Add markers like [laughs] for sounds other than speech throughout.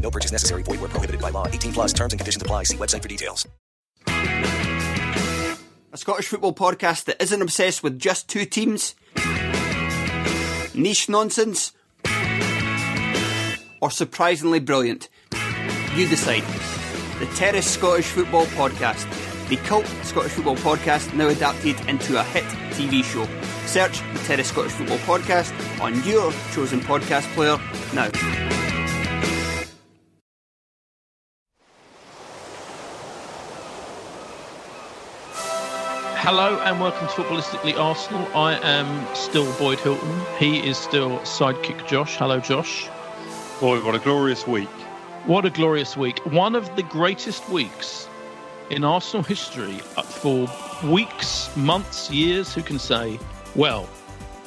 No purchase necessary. Void where prohibited by law. 18 plus terms and conditions apply. See website for details. A Scottish football podcast that isn't obsessed with just two teams, niche nonsense, or surprisingly brilliant. You decide. The Terrace Scottish Football Podcast. The cult Scottish football podcast now adapted into a hit TV show. Search the Terrace Scottish Football Podcast on your chosen podcast player now. Hello and welcome to Footballistically Arsenal. I am still Boyd Hilton. He is still sidekick Josh. Hello, Josh. Boy, what a glorious week. What a glorious week. One of the greatest weeks in Arsenal history for weeks, months, years. Who can say? Well,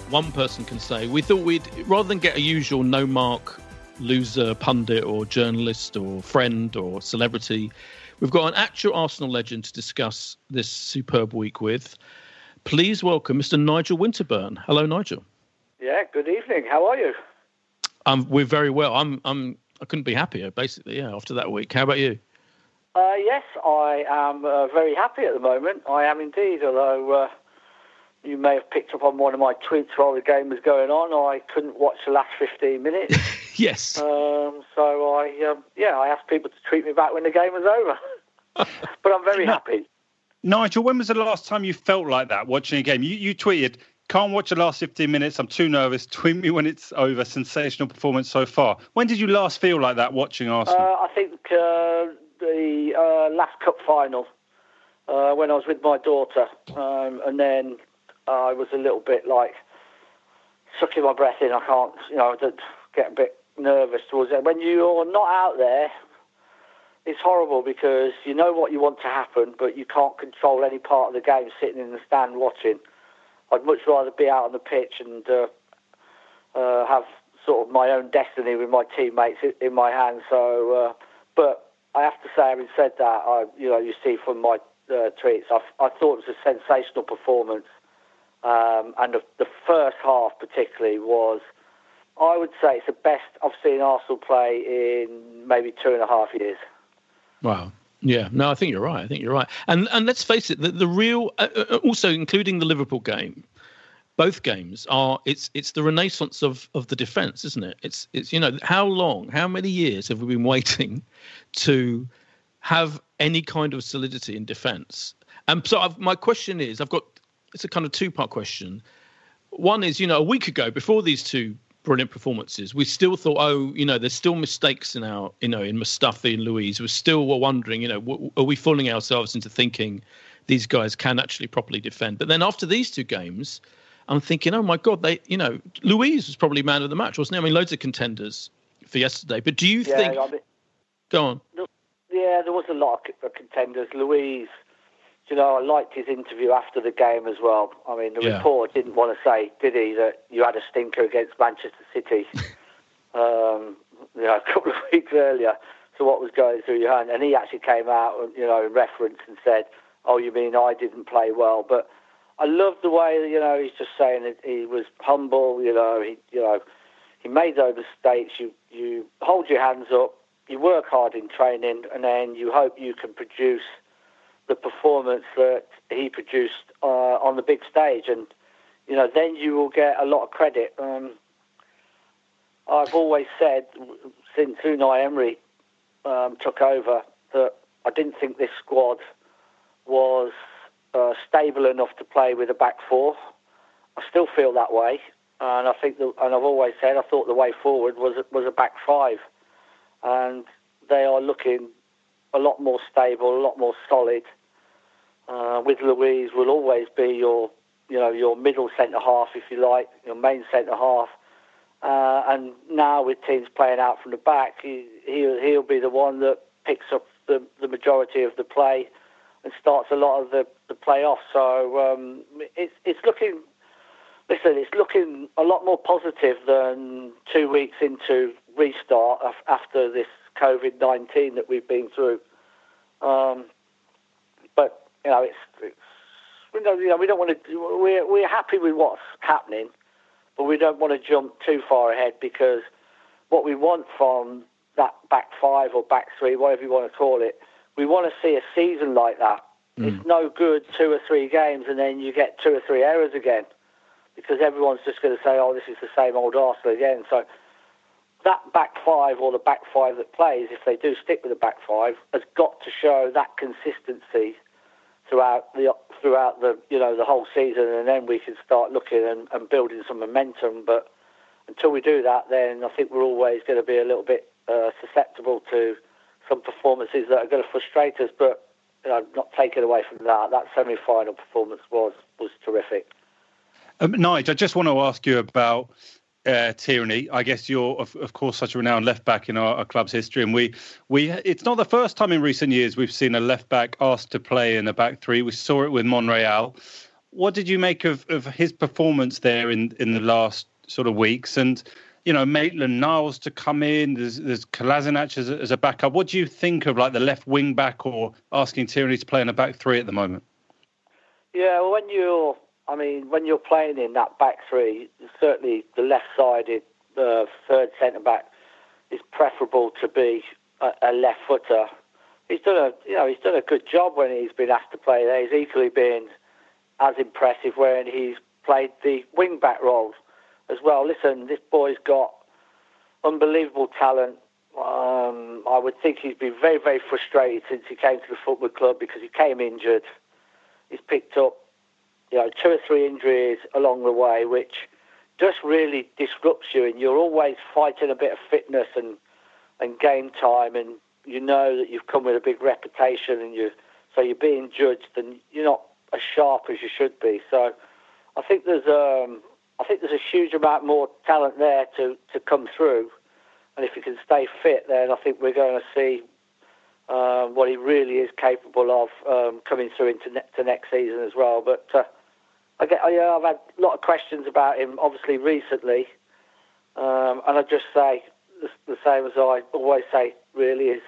one person can say. We thought we'd, rather than get a usual no mark loser pundit or journalist or friend or celebrity, we've got an actual Arsenal legend to discuss this superb week with. Please welcome Mr. Nigel Winterburn. Hello, Nigel. Yeah, good evening. How are you? Um, we're very well. I'm, I'm, I couldn't be happier, basically. Yeah, after that week. How about you? Uh, yes, I am uh, very happy at the moment. I am indeed, although uh, you may have picked up on one of my tweets while the game was going on. I couldn't watch the last 15 minutes. [laughs] yes. Um, so I, um, yeah, I asked people to treat me back when the game was over. [laughs] but I'm very happy. Nigel, when was the last time you felt like that watching a game? You, you tweeted, can't watch the last 15 minutes. I'm too nervous. [laughs] Tweet me when it's over. Sensational performance so far. When did you last feel like that watching Arsenal? Uh, I think uh, the uh, last cup final uh, when I was with my daughter, um, and then I was a little bit like sucking my breath in. I can't, you know, I get a bit nervous towards it. When you're not out there, it's horrible because you know what you want to happen, but you can't control any part of the game sitting in the stand watching. I'd much rather be out on the pitch and uh, uh, have sort of my own destiny with my teammates in my hands. So, uh, but I have to say, having said that, I, you know, you see from my uh, tweets, I, I thought it was a sensational performance, um, and the, the first half particularly was, I would say, it's the best I've seen Arsenal play in maybe two and a half years. Wow. Yeah, no, I think you're right. I think you're right. And and let's face it, the, the real, uh, uh, also including the Liverpool game, both games are it's it's the renaissance of of the defence, isn't it? It's it's you know how long, how many years have we been [laughs] waiting to have any kind of solidity in defence? And so I've, my question is, I've got it's a kind of two part question. One is, you know, a week ago before these two brilliant performances. We still thought, oh, you know, there's still mistakes in our, you know, in Mustafi and Luiz. We're still were wondering, you know, w- are we fooling ourselves into thinking these guys can actually properly defend? But then after these two games, I'm thinking, oh my God, they, you know, Luiz was probably man of the match, wasn't he? I mean, loads of contenders for yesterday. But do you yeah, think? I mean, go on. Yeah, there was a lot of contenders. Luiz, you know, I liked his interview after the game as well. I mean, the Yeah. reporter didn't want to say, did he, that you had a stinker against Manchester City, [laughs] um, you know, a couple of weeks earlier. to what was going through your hand. And he actually came out, you know, in reference and said, "Oh, you mean I didn't play well?" But I love the way, you know, he's just saying that he was humble. You know, he, you know, he made those mistakes. You, you hold your hands up. You work hard in training, and then you hope you can produce the performance that he produced uh, on the big stage, and you know, then you will get a lot of credit. Um, I've always said since Unai Emery um, took over that I didn't think this squad was uh, stable enough to play with a back four. I still feel that way, and I think, the, and I've always said I thought the way forward was was a back five, and they are looking a lot more stable, a lot more solid. Uh, with Luiz will always be your, you know, your middle centre half, if you like, your main centre half. Uh, and now with teams playing out from the back, he, he'll, he'll be the one that picks up the, the majority of the play and starts a lot of the, the playoffs. So um, it's, it's looking, listen, it's looking a lot more positive than two weeks into restart after this COVID 19 that we've been through. Um, you know, it's, it's we don't, you know, we don't want to, we're, we're happy with what's happening but we don't want to jump too far ahead because what we want from that back five or back three, whatever you want to call it, we want to see a season like that. Mm. It's no good two or three games and then you get two or three errors again because everyone's just going to say, oh, this is the same old Arsenal again. So that back five or the back five that plays, if they do stick with the back five, has got to show that consistency throughout the throughout the you know the whole season, and then we can start looking and, and building some momentum. But until we do that, then I think we're always going to be a little bit uh, susceptible to some performances that are going to frustrate us. But you know, not taken away from that, that semi-final performance was was terrific. Um, Nigel, I just want to ask you about uh, Tierney. I guess you're, of, of, course, such a renowned left back in our, our, club's history, and we we it's not the first time in recent years we've seen a left back asked to play in a back three. We saw it with Monreal. What did you make of, of his performance there in in the last sort of weeks? And you know, Maitland Niles to come in. There's there's as a, as a backup. What do you think of like the left wing back or asking Tierney to play in a back three at the moment? Yeah, well, when you're I mean, when you're playing in that back three, certainly the left-sided uh, third centre back is preferable to be a, a left footer. He's done a you know he's done a good job when he's been asked to play there. He's equally been as impressive when he's played the wing back role as well. Listen, this boy's got unbelievable talent. Um, I would think he's been very, very frustrated since he came to the football club because he came injured. He's picked up you know, two or three injuries along the way, which just really disrupts you, and you're always fighting a bit of fitness and and game time, and you know that you've come with a big reputation, and you so you're being judged, and you're not as sharp as you should be. So I think there's um, I think there's a huge amount more talent there to to come through, and if he can stay fit, then I think we're going to see. Uh, what he really is capable of um, coming through into ne- to next season as well. But uh, I get, yeah, I've had a lot of questions about him, obviously recently, um, and I just say the, the, same as I always say. Really, is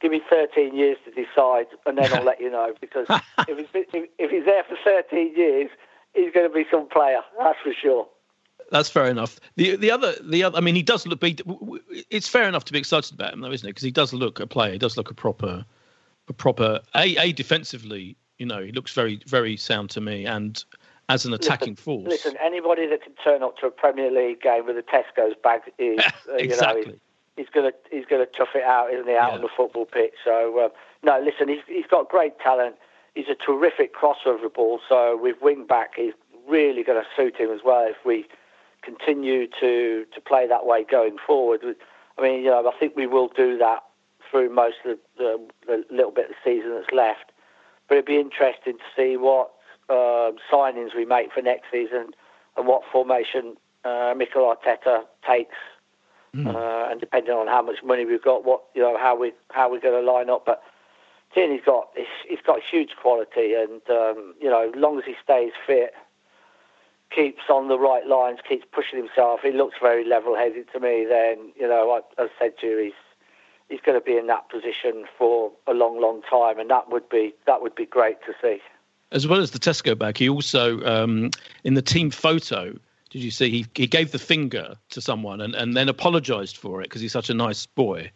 give me 13 years to decide, and then I'll let you know. Because [laughs] if, he's, if, if he's there for 13 years, he's going to be some player. That's for sure. That's fair enough. The the other the other I mean he does look it's fair enough to be excited about him though isn't it because he does look a player he does look a proper a proper a a defensively you know he looks very very sound to me and as an attacking listen, force. Listen, anybody that can turn up to a Premier League game with a Tesco's bag is, [laughs] uh, exactly. you know, he's, to he's to tough it out, isn't he, out yeah. on the football pitch? So um, no, listen, he's he's got great talent. He's a terrific crosser of the ball. So with wing back, he's really going to suit him as well if we continue to to play that way going forward. I mean, you know, I think we will do that through most of the, the, the little bit of the season that's left. But it'd be interesting to see what uh, signings we make for next season and what formation uh, Mikel Arteta takes, mm. uh, and depending on how much money we've got, what you know, how we how we're going to line up. But Tierney's got he's, he's got huge quality, and um, you know, as long as he stays fit, keeps on the right lines, keeps pushing himself, he looks very level-headed to me. Then you know, I, as I said to you, he's he's going to be in that position for a long, long time, and that would be that would be great to see. As well as the Tesco bag, he also um, in the team photo. Did you see he, he gave the finger to someone and, and then apologised for it because he's such a nice boy,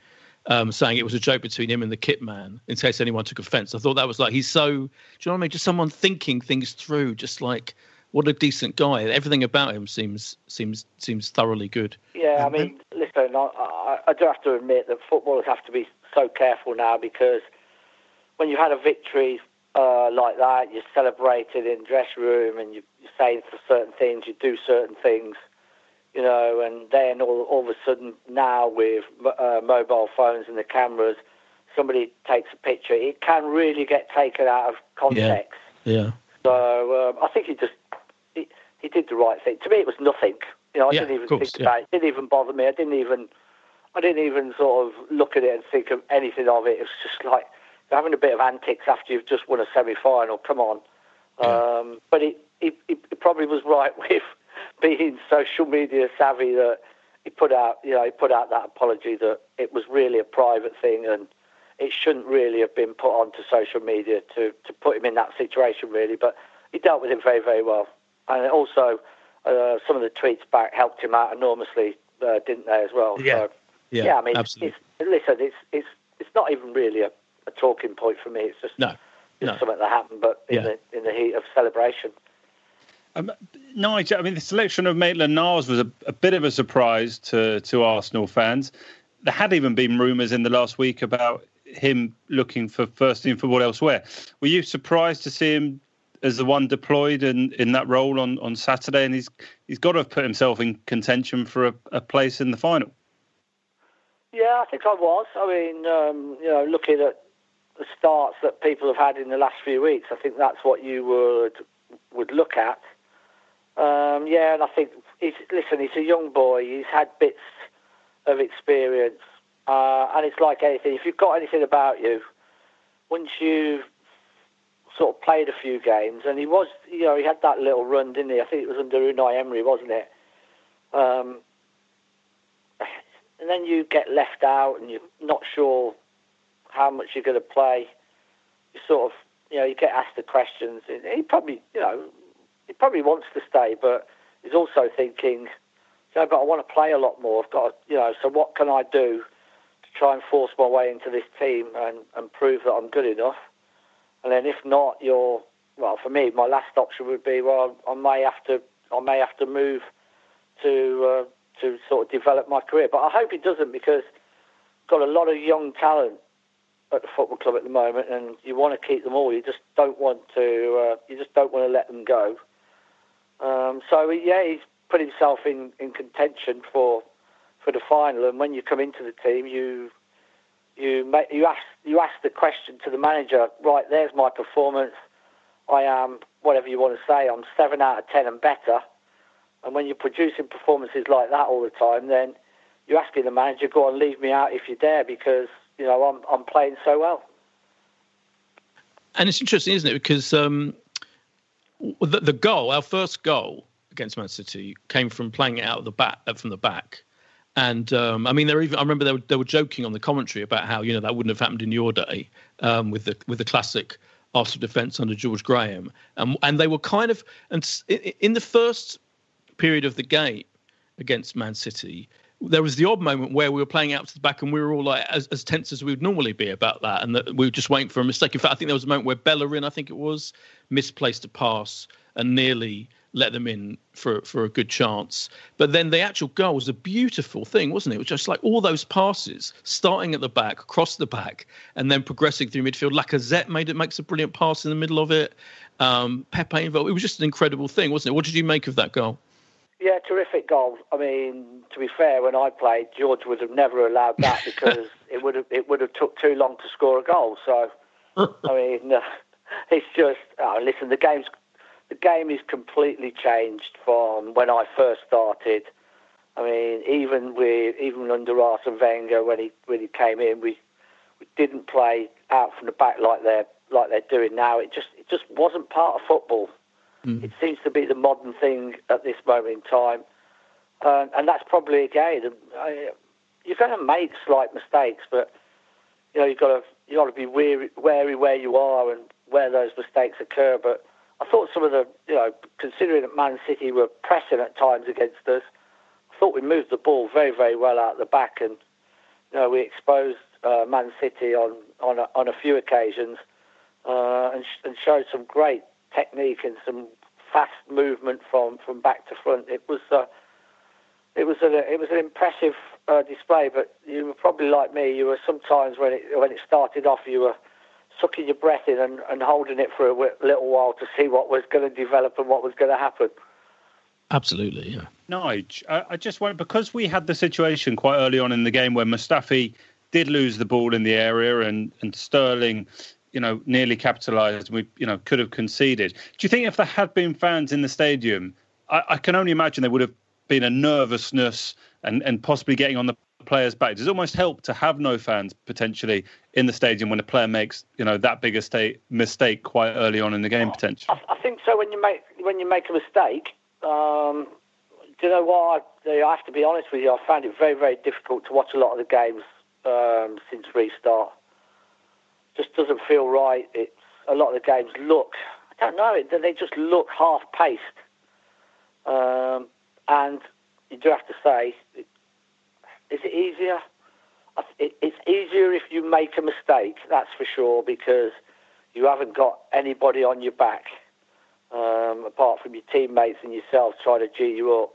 um, saying it was a joke between him and the kit man in case anyone took offence. I thought that was like he's so. Do you know what I mean? Just someone thinking things through, just like what a decent guy. Everything about him seems seems seems thoroughly good. Yeah, I mean, listen, I, I, I do have to admit that footballers have to be so careful now because when you had a victory uh, like that, You're celebrated in dressing room and you, you say for certain things, you do certain things, you know, and then all, all of a sudden now with uh, mobile phones and the cameras, somebody takes a picture. It can really get taken out of context. Yeah. yeah. So um, I think he just he, he did the right thing. To me, it was nothing. You know, I Yeah, didn't even course, think yeah. about it. It didn't even bother me. I didn't even, I didn't even sort of look at it and think of anything of it. It was just like having a bit of antics after you've just won a semi-final. Come on. Um, but it, it, it probably was right [laughs] with being social media savvy that he put out, you know, he put out that apology that it was really a private thing and it shouldn't really have been put onto social media to, to put him in that situation, really. But he dealt with it very, very well. And also, uh, some of the tweets back helped him out enormously, uh, didn't they, as well? Yeah. So, Yeah, I mean, absolutely. It's, listen, it's it's it's not even really a, a talking point for me. It's just No, just no. something that happened, but in Yeah. the in the heat of celebration. Um, Nigel, I mean, the selection of Maitland Niles was a, a bit of a surprise to, to Arsenal fans. There had even been rumours in the last week about him looking for first team football elsewhere. Were you surprised to see him as the one deployed in, in that role on, on Saturday? And he's he's got to have put himself in contention for a, a place in the final. Yeah, I think I was. I mean, um, you know, looking at the starts that people have had in the last few weeks, I think that's what you would would look at. Um, yeah, and I think he's listen. He's a young boy. He's had bits of experience, uh, and it's like anything. If you've got anything about you, once you've sort of played a few games, and he was, you know, he had that little run, didn't he? I think it was under Unai Emery, wasn't it? Um, and then you get left out, and you're not sure how much you're going to play. You sort of, you know, you get asked the questions. and He probably, you know, he probably wants to stay, but he's also thinking, you know, but I want to play a lot more. I've got, to, you know, so what can I do to try and force my way into this team and, and prove that I'm good enough? And then if not, you're, well, for me, my last option would be, well, I may have to, I may have to move to uh, to sort of develop my career. But I hope he doesn't because got a lot of young talent at the football club at the moment, and you want to keep them all. You just don't want to. Uh, you just don't want to let them go. Um, so yeah, he's put himself in, in contention for for the final. And when you come into the team, you you make, you ask you ask the question to the manager. Right, there's my performance. I am whatever you want to say. I'm seven out of ten and better. And when you're producing performances like that all the time, then you're asking the manager, "Go on, leave me out if you dare," because you know I'm I'm playing so well. And it's interesting, isn't it? Because um, the, the goal, our first goal against Man City, came from playing it out of the back, uh, from the back. And um, I mean, they were even. I remember they were, they were joking on the commentary about how you know that wouldn't have happened in your day um, with the with the classic Arsenal defence under George Graham, and they were kind of and in the first period of the game against Man City, there was the odd moment where we were playing out to the back and we were all like as, as tense as we would normally be about that, and that we were just waiting for a mistake. In fact, I think there was a moment where Bellerin, I think it was, misplaced a pass and nearly let them in for for a good chance. But then the actual goal was a beautiful thing, wasn't it? It was just like all those passes, starting at the back, across the back, and then progressing through midfield. Lacazette made it makes a brilliant pass in the middle of it. Um, Pepe involved. It was just an incredible thing, wasn't it? What did you make of that goal? Yeah, terrific goal. I mean, to be fair, when I played, George would have never allowed that [laughs] because it would have it would have took too long to score a goal. So, [laughs] I mean, uh, [laughs] it's just oh, listen. The game's the game is completely changed from when I first started. I mean, even with even under Arsene Wenger when he when he came in, we we didn't play out from the back like they're like they're doing now. It just it just wasn't part of football. It seems to be the modern thing at this moment in time, and that's probably again. You're going to make slight mistakes, but you know, you've got to you got to be wary, wary where you are and where those mistakes occur. But I thought some of the, you know, considering that Man City were pressing at times against us, I thought we moved the ball very, very well out the back, and you know, we exposed uh, Man City on on a, on a few occasions, uh, and, sh- and showed some great technique and some fast movement from, from back to front. It was uh, it was a, it was an impressive uh, display. But you were probably like me. You were sometimes when it when it started off, you were sucking your breath in and, and holding it for a little while to see what was going to develop and what was going to happen. Absolutely, yeah. Nige, I, I just want because we had the situation quite early on in the game where Mustafi did lose the ball in the area and and Sterling you know, nearly capitalised. We, you know, could have conceded. Do you think if there had been fans in the stadium, I, I, can only imagine there would have been a nervousness and, and possibly getting on the players' back. Does it almost help to have no fans potentially in the stadium when a player makes, you know, that big a mistake quite early on in the game potentially? I, I think so. When you make when you make a mistake, um, do you know what? I, I have to be honest with you. I found it very very difficult to watch a lot of the games um, since restart just doesn't feel right. It's a lot of the games look, I don't know, they just look half paced. Um, and you do have to say, is it easier? It's easier if you make a mistake, that's for sure, because you haven't got anybody on your back um, apart from your teammates and yourself trying to G you up.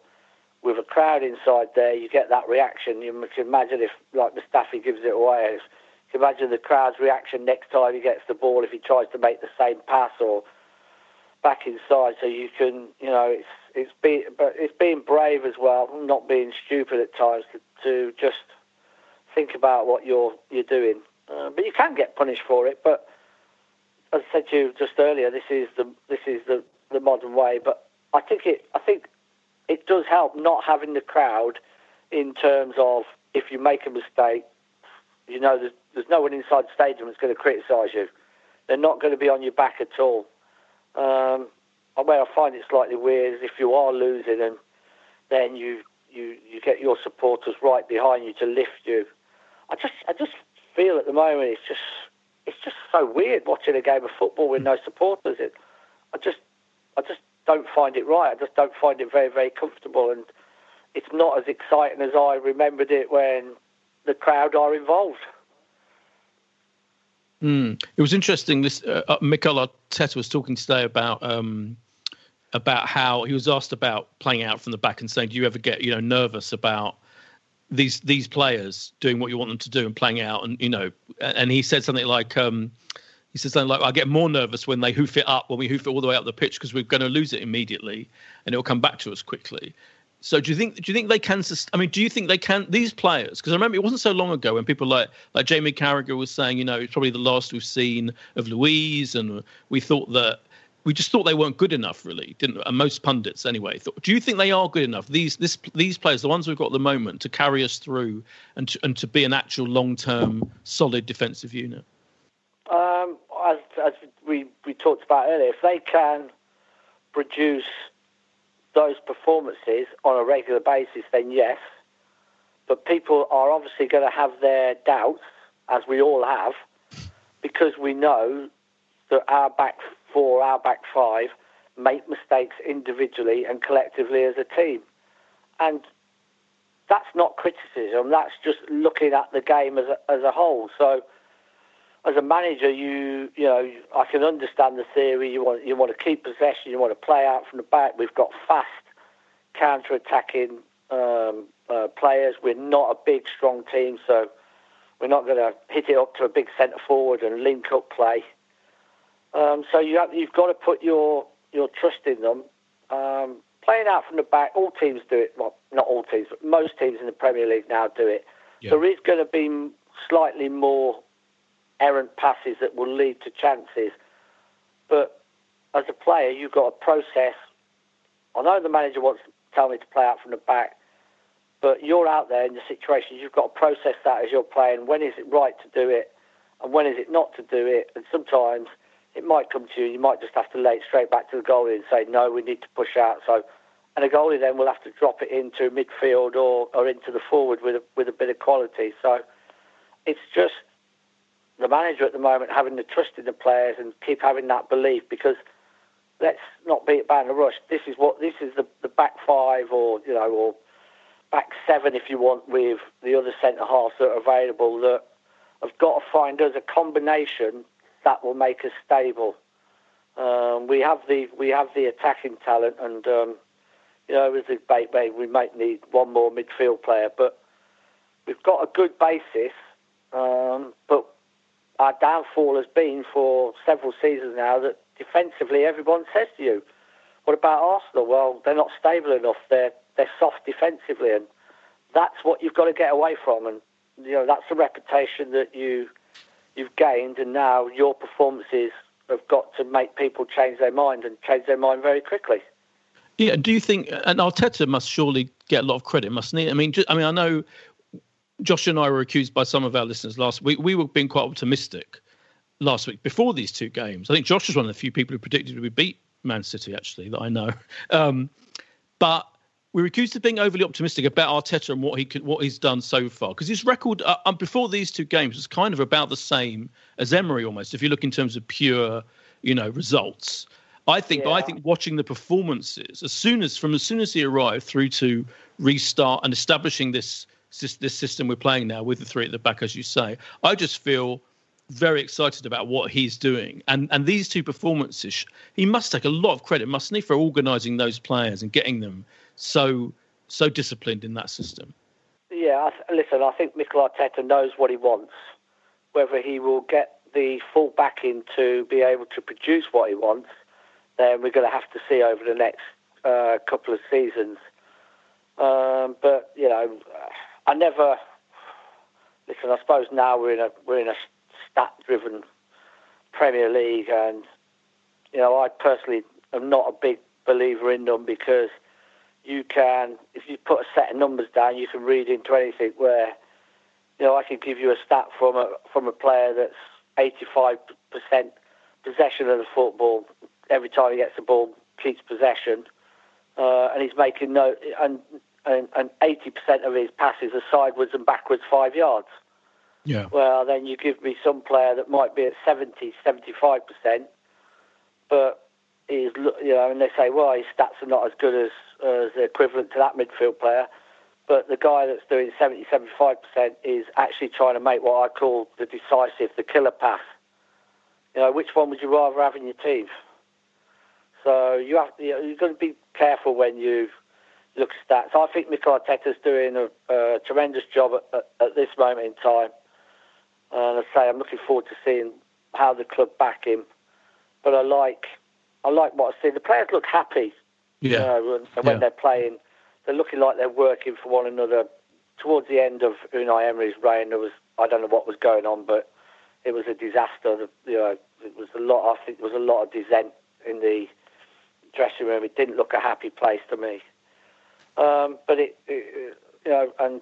With a crowd inside there, you get that reaction. You can imagine if, like Mustafi gives it away, imagine the crowd's reaction next time he gets the ball if he tries to make the same pass or back inside. So you can, you know, it's it's being but it's being brave as well, not being stupid at times to, to just think about what you're you're doing. Uh, but you can get punished for it. But as I said to you just earlier, this is the this is the, the modern way. But I think it I think it does help not having the crowd in terms of if you make a mistake, you know there's, there's no one inside the stadium that's going to criticise you. They're not going to be on your back at all. Um, where I find it slightly weird is if you are losing and then you, you, you get your supporters right behind you to lift you. I just I just feel at the moment it's just it's just so weird watching a game of football with no supporters. It I just I just don't find it right. I just don't find it very very comfortable and it's not as exciting as I remembered it when the crowd are involved. Mm. It was interesting. This uh, uh, Mikel Arteta was talking today about um, about how he was asked about playing out from the back and saying, "Do you ever get you know nervous about these these players doing what you want them to do and playing out?" And you know, and he said something like. Um, he said something like, "I get more nervous when they hoof it up, when we hoof it all the way up the pitch, because we're going to lose it immediately, and it will come back to us quickly." So do you think do you think they can? I mean, do you think they can? These players, because I remember it wasn't so long ago when people like like Jamie Carragher was saying, you know, it's probably the last we've seen of Luiz, and we thought that we just thought they weren't good enough, really, didn't? And most pundits, anyway, thought. Do you think they are good enough? These this these players, the ones we've got at the moment, to carry us through and to, and to be an actual long term solid defensive unit. Um, as, as we we talked about earlier, if they can produce those performances on a regular basis, then yes. But people are obviously going to have their doubts, as we all have, because we know that our back four, our back five, make mistakes individually and collectively as a team. And that's not criticism, that's just looking at the game as a, as a whole. So, as a manager, you you know I can understand the theory. You want you want to keep possession. You want to play out from the back. We've got fast counter-attacking um, uh, players. We're not a big, strong team, so we're not going to hit it up to a big centre forward and link up play. Um, so you have, you've got to put your your trust in them. Um, playing out from the back, all teams do it. Well, not all teams, but most teams in the Premier League now do it. Yeah. There is going to be slightly more errant passes that will lead to chances. But as a player, you've got to process. I know the manager wants to tell me to play out from the back, but you're out there in the situation. You've got to process that as you're playing. When is it right to do it, and when is it not to do it? And sometimes it might come to you. And you might just have to lay it straight back to the goalie and say, no, we need to push out. So, and the goalie then will have to drop it into midfield or, or into the forward with a, with a bit of quality. So, it's just the manager at the moment having the trust in the players and keep having that belief because let's not beat about the rush. This is what this is the, the back five or you know or back seven if you want with the other centre halves that are available that have got to find us a combination that will make us stable. Um, we have the we have the attacking talent, and um, you know, as a bait we might need one more midfield player, but we've got a good basis. Um, but our downfall has been for several seasons now that defensively everyone says to you, "What about Arsenal?" Well, they're not stable enough. They're they're soft defensively, and that's what you've got to get away from. And you know, that's the reputation that you you've gained, and now your performances have got to make people change their mind and change their mind very quickly. Yeah, do you think and Arteta must surely get a lot of credit, mustn't he? I mean, just, I mean, I know Josh and I were accused by some of our listeners last week. We were being quite optimistic last week before these two games. I think Josh was one of the few people who predicted we'd beat Man City, actually, that I know. [laughs] Um, but we were accused of being overly optimistic about Arteta and what he could, what he's done so far. Because his record uh, um, before these two games was kind of about the same as Emery, almost. If you look in terms of pure, you know, results. I think, yeah. I think watching the performances as soon as from as soon as he arrived through to restart and establishing this this system we're playing now with the three at the back, as you say, I just feel very excited about what he's doing. And and these two performances, he must take a lot of credit, mustn't he, for organising those players and getting them so so disciplined in that system. Yeah, listen, I think Mikel Arteta knows what he wants. Whether he will get the full backing to be able to produce what he wants then we're going to have to see over the next uh, couple of seasons. Um, but you know, I never listen. I suppose now we're in a we're in a stat-driven Premier League, and you know, I personally am not a big believer in them because you can, if you put a set of numbers down, you can read into anything. Where you know, I can give you a stat from a from a player that's 85 percent possession of the football, every time he gets the ball, keeps possession, uh, and he's making no and and, and 80% of his passes are sideways and backwards five yards. Yeah. Well, then you give me some player that might be at 70, 75%, but he's, you know, and they say, well, his stats are not as good as, as the equivalent to that midfield player. But the guy that's doing 70, 75% is actually trying to make what I call the decisive, the killer pass. You know, which one would you rather have in your team? So you have you know, you've got to be careful when you look at stats. I think Mikel Arteta's doing a, a tremendous job at, at, at, this moment in time. And I say I'm looking forward to seeing how the club back him. But I like I like what I see. The players look happy. Yeah. You know, and when yeah. they're playing, they're looking like they're working for one another. Towards the end of Unai Emery's reign, there was I don't know what was going on, but it was a disaster. You know, it was a lot. I think there was a lot of dissent in the dressing room. It didn't look a happy place to me. Um, but it, it, you know, and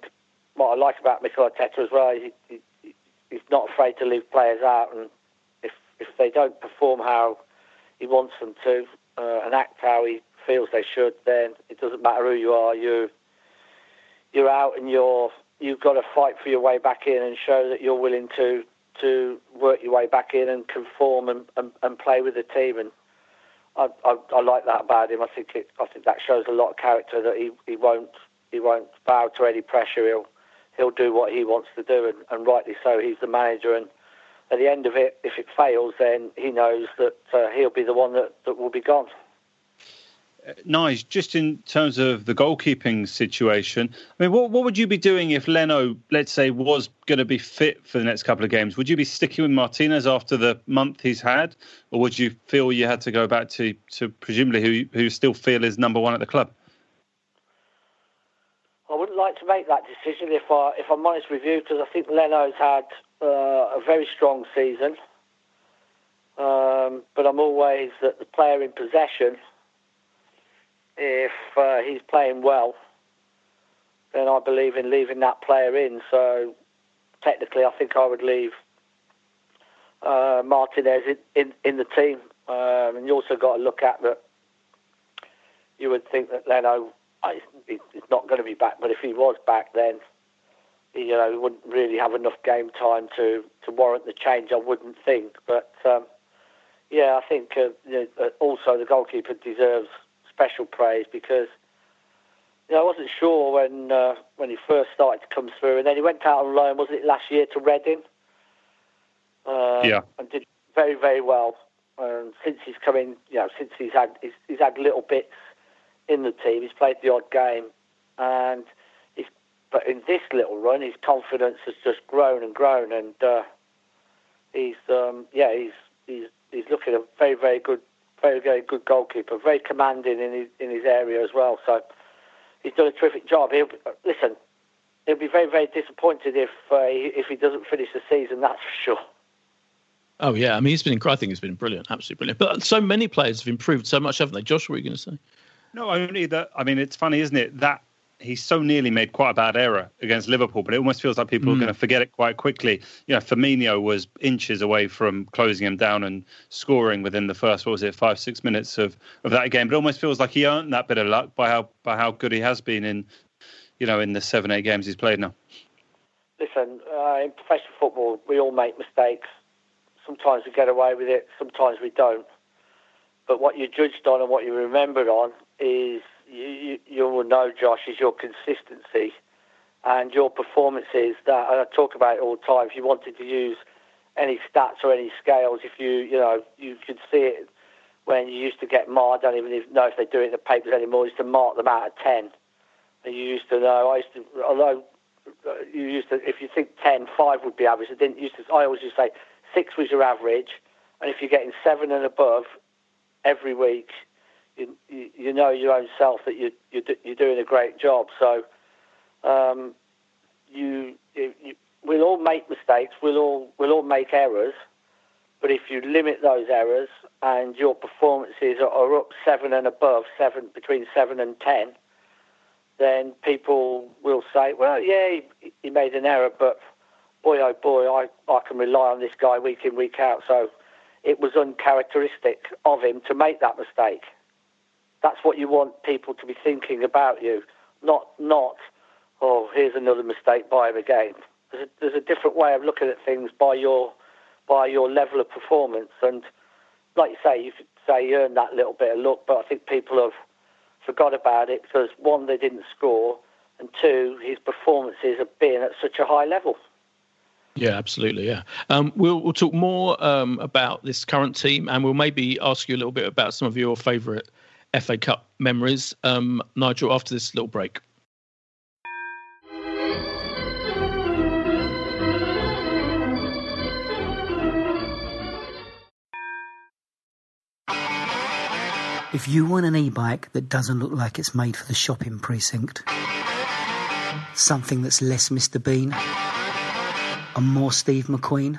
what I like about Mikel Arteta as well, he, he, he's not afraid to leave players out, and if if they don't perform how he wants them to uh, and act how he feels they should, then it doesn't matter who you are. You you're out, and you're you've got to fight for your way back in and show that you're willing to to work your way back in and conform and, and, and play with the team and I, I, I, like that about him. I think it, I think that shows a lot of character that he, he won't he won't bow to any pressure. He'll he'll do what he wants to do, and, and rightly so. He's the manager, and at the end of it, if it fails, then he knows that uh, he'll be the one that, that will be gone. Nice. Just in terms of the goalkeeping situation, I mean, what what would you be doing if Leno, let's say, was going to be fit for the next couple of games? Would you be sticking with Martinez after the month he's had, or would you feel you had to go back to to presumably who who still feel is number one at the club? I wouldn't like to make that decision if I if I'm honest with you, because I think Leno's had uh, a very strong season. Um, but I'm always that the player in possession if uh, he's playing well, then I believe in leaving that player in. So technically, I think I would leave uh, Martinez in, in, in, the team. Um, and you also got to look at that. You would think that Leno uh, he's not going to be back, but if he was back, then you know, he wouldn't really have enough game time to, to warrant the change, I wouldn't think. But um, yeah, I think uh, also the goalkeeper deserves special praise because you know, I wasn't sure when uh, when he first started to come through, and then he went out on loan. Was it last year to Reading? Uh, yeah, and did very very well. And since he's come in, you know, since he's had he's, he's had little bits in the team, he's played the odd game, and he's but in this little run, his confidence has just grown and grown, and uh, he's um, yeah he's he's he's looking a very very good very very good goalkeeper, very commanding in his in his area as well. So he's done a terrific job. He'll listen. He'll be very very disappointed if uh, if he doesn't finish the season. That's for sure. Oh yeah, I mean he's been. I think he's been brilliant, absolutely brilliant. But so many players have improved so much, haven't they? Josh, what were you going to say? No, only that. I mean, it's funny, isn't it? That he so nearly made quite a bad error against Liverpool, but it almost feels like people mm. are going to forget it quite quickly. You know, Firmino was inches away from closing him down and scoring within the first, what was it, five six minutes of, of that game. But it almost feels like he earned that bit of luck by how by how good he has been in, you know, in the seven eight games he's played now. Listen, uh, in professional football, we all make mistakes. Sometimes we get away with it, sometimes we don't. But what you're judged on and what you're remembered on is you, you will know, Josh, is your consistency and your performances. That I talk about it all the time. If you wanted to use any stats or any scales, if you you know you could see it when you used to get marked. I don't even know if they do it in the papers anymore. Used to mark them out of ten. And you used to know. I used to, although uh, you used to, if you think 10, 5 would be average. I didn't used to. I always used to say six was your average, and if you're getting seven and above every week, you, you, know your own self that you, you you're doing a great job. So um, you, you, we'll all make mistakes. We'll all we'll all make errors. But if you limit those errors and your performances are up seven and above, seven between seven and ten, then people will say, "Well, yeah, he, he made an error, but boy, oh boy, I, I can rely on this guy week in week out." So it was uncharacteristic of him to make that mistake. That's what you want people to be thinking about you, not not. Oh, here's another mistake by him again. There's a, there's a different way of looking at things by your by your level of performance, and like you say, you could say you earned that little bit of luck, but I think people have forgot about it because one, they didn't score, and two, his performances have been at such a high level. Yeah, absolutely. Yeah, um, we'll we'll talk more um, about this current team, and we'll maybe ask you a little bit about some of your favourite FA Cup memories, um, Nigel, after this little break. If you want an e-bike that doesn't look like it's made for the shopping precinct, something that's less Mr. Bean and more Steve McQueen,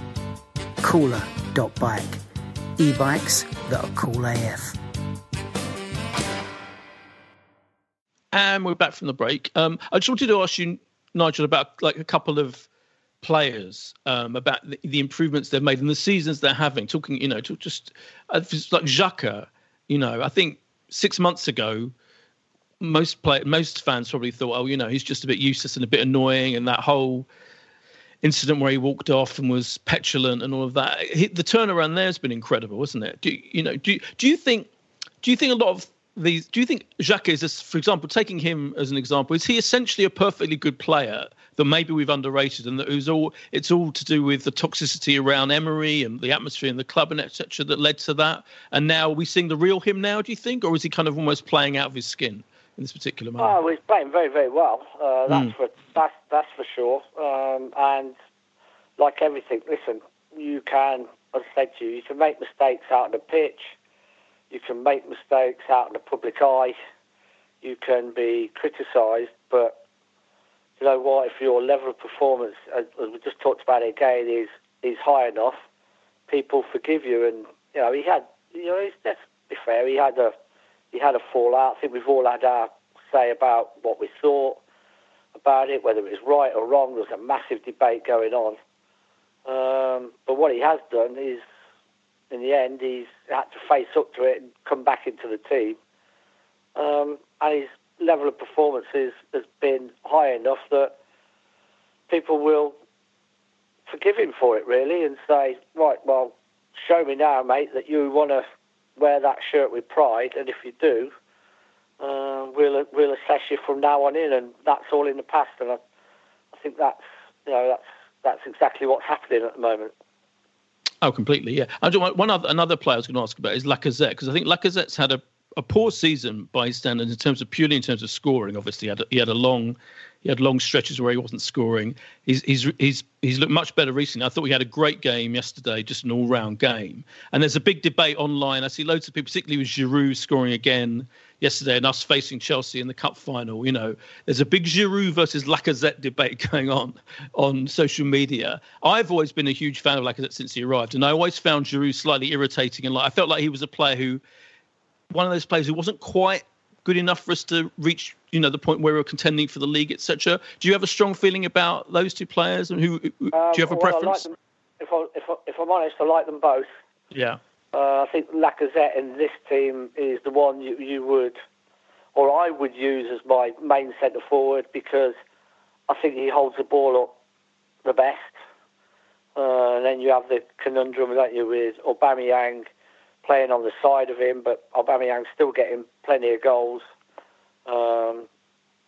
cooler.bike. E-bikes that are cool AF. And we're back from the break. Um, I just wanted to ask you, Nigel, about like a couple of players um, about the, the, improvements they've made and the seasons they're having. Talking, you know, to just uh, like Xhaka. You know, I think six months ago, most play most fans probably thought, oh, you know, he's just a bit useless and a bit annoying, and that whole incident where he walked off and was petulant and all of that. The turnaround there has been incredible, wasn't it? Do you know? Do do you think? Do you think a lot of these? Do you think Xhaka is, for example, taking him as an example, is he essentially a perfectly good player that maybe we've underrated, and that it all it's all to do with the toxicity around Emery and the atmosphere in the club and etc. that led to that. And now are we seeing the real him now? Do you think, or is he kind of almost playing out of his skin? In this particular moment? Oh, he's playing very, very well. Uh, that's mm. for that's that's for sure. Um, and like everything, listen, you can, as I said to you, you can make mistakes out on the pitch. You can make mistakes out in the public eye. you can be criticised, but you know what? If your level of performance, as we just talked about again, is is high enough, people forgive you. And you know, he had, you know, let's be fair, he had a he had a fallout. I think we've all had our say about what we thought about it, whether it was right or wrong. There was a massive debate going on. Um, but what he has done is, in the end, he's had to face up to it and come back into the team. Um, and his level of performance is, has been high enough that people will forgive him for it, really, and say, right, well, show me now, mate, that you want to wear that shirt with pride, and if you do, uh, we'll we'll assess you from now on in, and that's all in the past. And I, I think that's you know that's that's exactly what's happening at the moment. Oh, completely, yeah. I one other another player I was going to ask about is Lacazette because I think Lacazette's had a, a poor season by standards in terms of purely in terms of scoring. Obviously, he had a, he had a long he had long stretches where he wasn't scoring. He's he's he's he's looked much better recently. I thought he had a great game yesterday, just an all-round game. And there's a big debate online. I see loads of people, particularly with Giroud scoring again yesterday, and us facing Chelsea in the cup final. You know, there's a big Giroud versus Lacazette debate [laughs] going on on social media. I've always been a huge fan of Lacazette since he arrived, and I always found Giroud slightly irritating. And like I felt like he was a player who, one of those players who wasn't quite good enough for us to reach, you know, the point where we are contending for the league, etc. Do you have a strong feeling about those two players, and who um, do you have a well, preference? I like if, I, if, I, if I'm honest, I like them both. Yeah. Uh, I think Lacazette in this team is the one you, you would, or I would use as my main centre forward because I think he holds the ball up the best. Uh, and then you have the conundrum, don't you, with Aubameyang playing on the side of him, but Aubameyang's still getting plenty of goals. Um,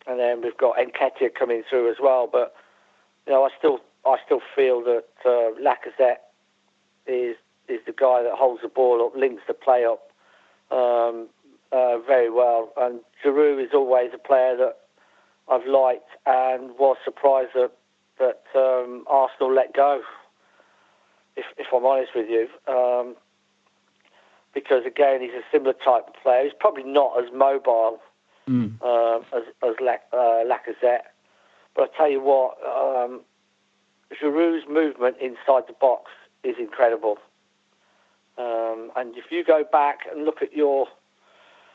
and then we've got Nketiah coming through as well. But you know, I still I still feel that uh, Lacazette is is the guy that holds the ball up, links the play up um, uh, very well. And Giroud is always a player that I've liked and was surprised that that um, Arsenal let go. If, if I'm honest with you, um, because again he's a similar type of player. He's probably not as mobile mm. um, as, as uh, Lacazette, but I tell you what, um, Giroud's movement inside the box is incredible. Um, and if you go back and look at your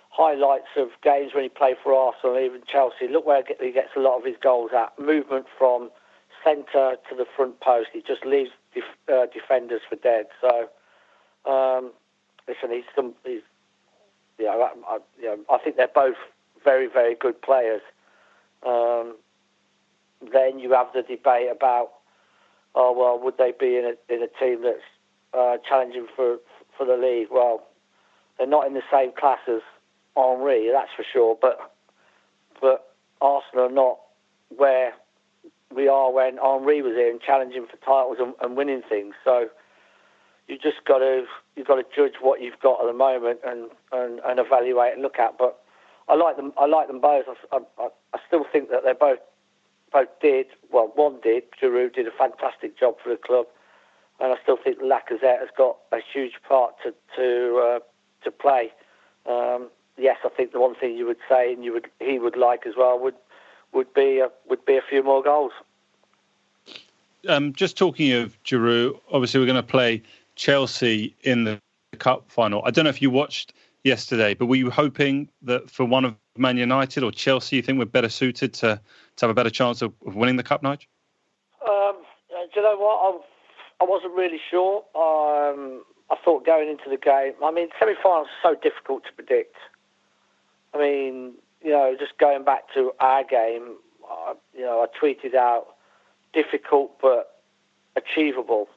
highlights of games when he played for Arsenal even Chelsea, look where he gets a lot of his goals at. Movement from centre to the front post. He just leaves def- uh, defenders for dead. So um, listen, he's some, he's, know, I, I, I think they're both very, very good players. Um, then you have the debate about, oh well, would they be in a in a team that's uh, challenging for for the league? Well, they're not in the same class as Henri, that's for sure. But but Arsenal are not where we are when Henri was here and challenging for titles and, and winning things. So you just got to you've got to judge what you've got at the moment and, and, and evaluate and look at. But I like them. I like them both. I, I, I still think that they both both did well. One did. Giroud did a fantastic job for the club, and I still think Lacazette has got a huge part to to uh, to play. Um, yes, I think the one thing you would say and you would he would like as well would would be a, would be a few more goals. Um, just talking of Giroud, obviously we're going to play Chelsea in the cup final. I don't know if you watched yesterday, but were you hoping that for one of Man United or Chelsea, you think we're better suited to, to have a better chance of, of winning the cup, Nigel? Um, do you know what? I, I wasn't really sure. Um, I thought going into the game, I mean, semi-finals are so difficult to predict. I mean, you know, just going back to our game, you know, I tweeted out difficult but achievable.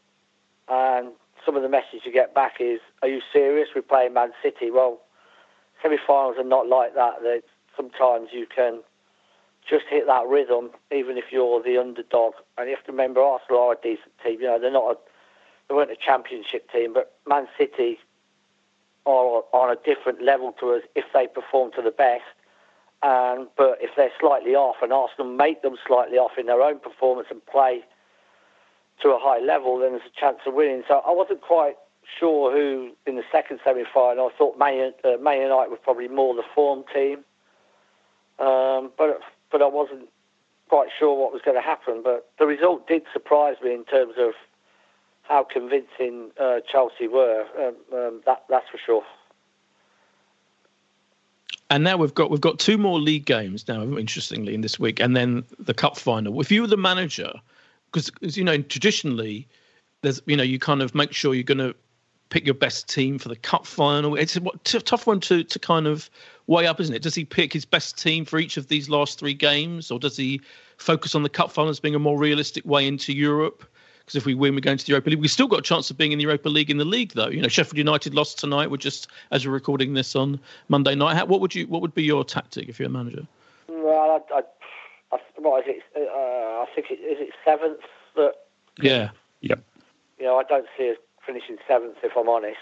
And some of the message you get back is, "Are you serious? We're playing Man City." Well, semi-finals are not like that. They, sometimes you can just hit that rhythm, even if you're the underdog. And you have to remember, Arsenal are a decent team. You know, they're not a, they weren't a championship team, but Man City are on a different level to us if they perform to the best. And but if they're slightly off, and Arsenal make them slightly off in their own performance and play to a high level, then there's a chance of winning. So I wasn't quite sure who in the second semi-final. I thought Man, uh, United was probably more the form team. Um, but but I wasn't quite sure what was going to happen. But the result did surprise me in terms of how convincing uh, Chelsea were. Um, um, that that's for sure. And now we've got we've got two more league games now, interestingly, in this week, and then the cup final. If you were the manager, because you know traditionally, there's you know you kind of make sure you're going to pick your best team for the cup final. It's a t- tough one to to kind of weigh up, isn't it? Does he pick his best team for each of these last three games, or does he focus on the cup final as being a more realistic way into Europe? Because if we win, we're going to the Europa League. We've still got a chance of being in the Europa League in the league, though. You know, Sheffield United lost tonight. We're just as we're recording this on Monday night. How, what would you? What would be your tactic if you're a manager? Well, I, I, I what is it? Uh, I think it is it seventh that. Yeah. Yep. You know, I don't see us finishing seventh if I'm honest,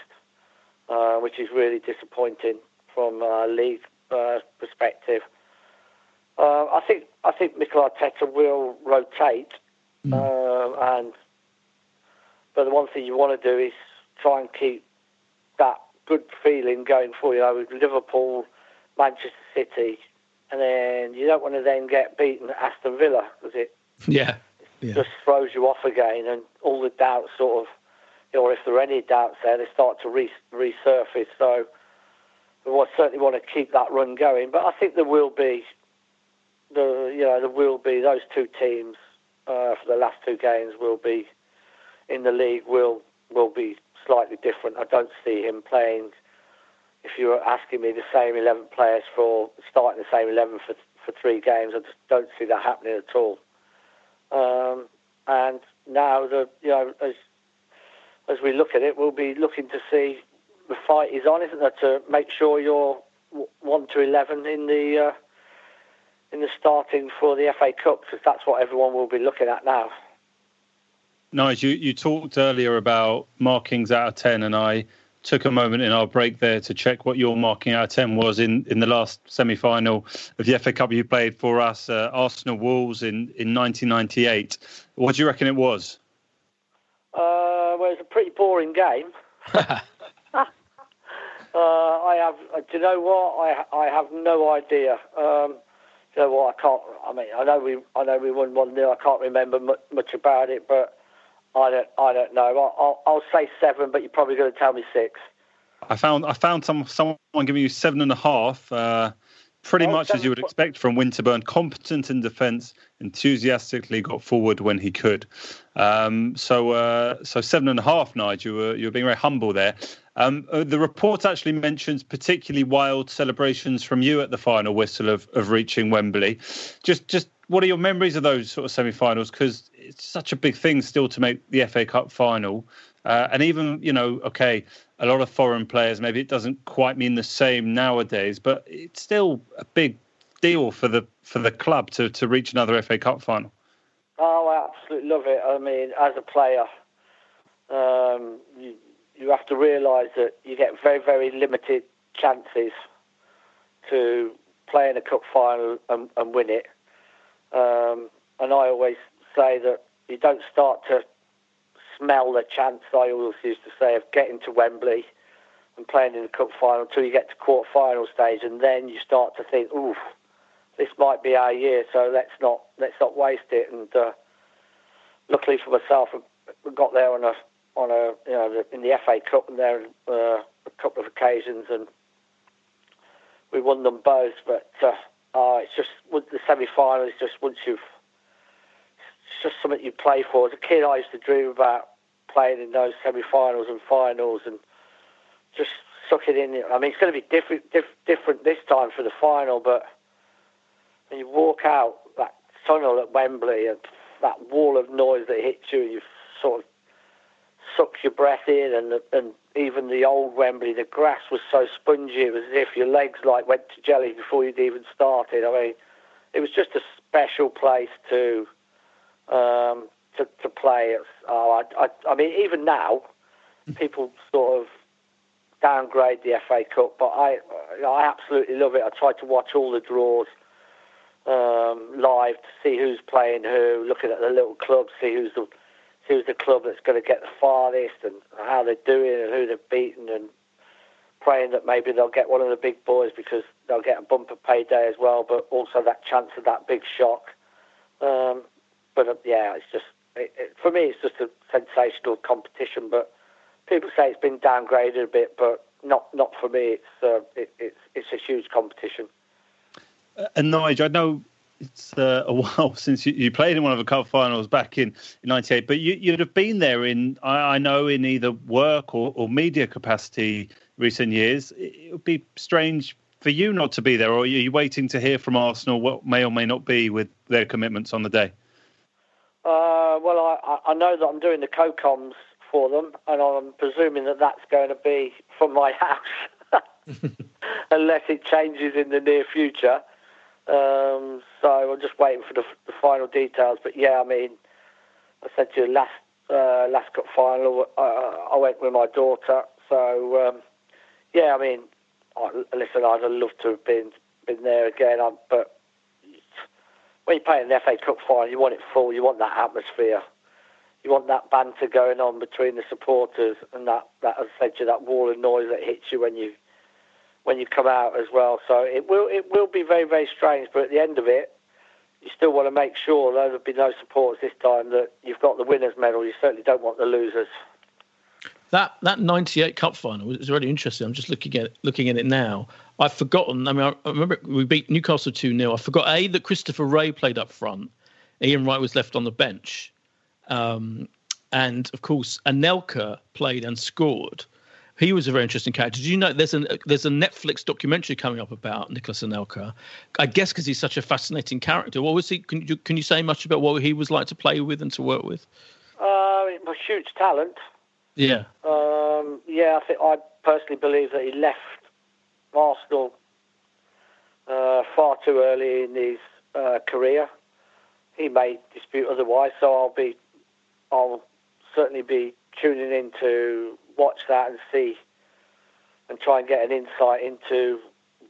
uh, which is really disappointing from a league uh, perspective. Uh, I think I think Mikel Arteta will rotate, mm. and but the one thing you want to do is try and keep that good feeling going for you. Know, with Liverpool, Manchester City, and then you don't want to then get beaten at Aston Villa because it yeah. yeah. just throws you off again, and all the doubts sort of, or if there are any doubts there, they start to re- resurface. So we certainly want to keep that run going, but I think there will be the you know there will be those two teams uh, for the last two games will be in the league will will be slightly different. I don't see him playing. If you were asking me the same eleven players for starting the same eleven for for three games, I just don't see that happening at all. Um, and now the you know as as we look at it, we'll be looking to see the fight is on, isn't there, to make sure you're one to eleven in the uh, in the starting for the FA Cup, because that's what everyone will be looking at now. Nice. You you talked earlier about markings out of ten, and I took a moment in our break there to check what your marking out of ten was in, in the last semi final of the FA Cup you played for us, uh, Arsenal Wolves in, in 1998. What do you reckon it was? Uh, well, it's a pretty boring game. [laughs] [laughs] uh, I have. Uh, do you know what? I I have no idea. Um, you know what? I can't. I mean, I know we I know we won one 0 I can't remember much, much about it, but I don't, I don't know. I'll, I'll, I'll say seven, but you're probably going to tell me six. I found, I found some someone giving you seven and a half. Uh, pretty oh, much seven, as you would expect from Winterburn. Competent in defence, enthusiastically got forward when he could. Um, so, uh, so seven and a half, Nigel. You were you were being very humble there. Um, uh, the report actually mentions particularly wild celebrations from you at the final whistle of, of reaching Wembley. Just, just what are your memories of those sort of semi-finals? Because it's such a big thing still to make the FA Cup final, uh, and even you know, okay, a lot of foreign players. Maybe it doesn't quite mean the same nowadays, but it's still a big deal for the for the club to to reach another FA Cup final. Oh, I absolutely love it. I mean, as a player, um, you, you have to realise that you get very, very limited chances to play in a cup final and, and win it. Um, and I always say that you don't start to smell the chance, I always used to say, of getting to Wembley and playing in the cup final until you get to quarter final stage, and then you start to think, oof, this might be our year, so let's not let's not waste it. And uh, luckily for myself, we got there on a on a you know in the FA Cup and there uh, a couple of occasions, and we won them both. But uh, uh, it's just the semi final is just once you've just something you play for. As a kid, I used to dream about playing in those semi-finals and finals, and just suck it in. I mean, it's going to be different, diff- different this time for the final, but when you walk out that tunnel at Wembley and that wall of noise that hits you, you sort of suck your breath in, and and even the old Wembley, the grass was so spongy, it was as if your legs like went to jelly before you'd even started. I mean, it was just a special place to um, to, to play. Oh, I, I, I mean, even now, people sort of downgrade the FA Cup, but I I absolutely love it. I try to watch all the draws um, live to see who's playing who, looking at the little clubs, see who's the see who's the club that's going to get the farthest and how they're doing and who they've beaten, and praying that maybe they'll get one of the big boys because they'll get a bumper payday as well, but also that chance of that big shock. Um, but uh, yeah, it's just it, it, for me, it's just a sensational competition. But people say it's been downgraded a bit, but not not for me. It's uh, it, it's it's a huge competition. Uh, and Nigel, I know it's uh, a [laughs] while since you, you, played in one of the cup finals back in '98, but you, would have been there in I, I know in either work or, or, media capacity recent years. It would be strange for you not to be there, or are you waiting to hear from Arsenal what may or may not be with their commitments on the day? Uh, well, I, I know that I'm doing the co-coms for them, and I'm presuming that that's going to be from my [laughs] house, [laughs] unless it changes in the near future. Um, so I'm just waiting for the, the, final details. But yeah, I mean, I said to you last uh, last cup final, uh, I went with my daughter. So um, yeah, I mean, I, listen, I'd have loved to have been been there again. I, but when you play in the FA Cup final, you want it full. You want that atmosphere. You want that banter going on between the supporters and that, that as I said you, that wall of noise that hits you when you when you come out as well. So it will it will be very very strange, but at the end of it, you still want to make sure there'll be no supporters this time that you've got the winners' medal. You certainly don't want the losers. That that '98 Cup final was really interesting. I'm just looking at looking at it now. I've forgotten. I mean, I remember we beat Newcastle two 0 I forgot a that Christopher Wreh played up front. Ian Wright was left on the bench, um, and of course Anelka played and scored. He was a very interesting character. Did you know there's a there's a Netflix documentary coming up about Nicolas Anelka? I guess because he's such a fascinating character. What was he? Can you can you say much about what he was like to play with and to work with? Uh, he was huge talent. Yeah. Um, yeah, I think I personally believe that he left Arsenal uh, far too early in his uh, career. He may dispute otherwise, so I'll be, I'll certainly be tuning in to watch that and see, and try and get an insight into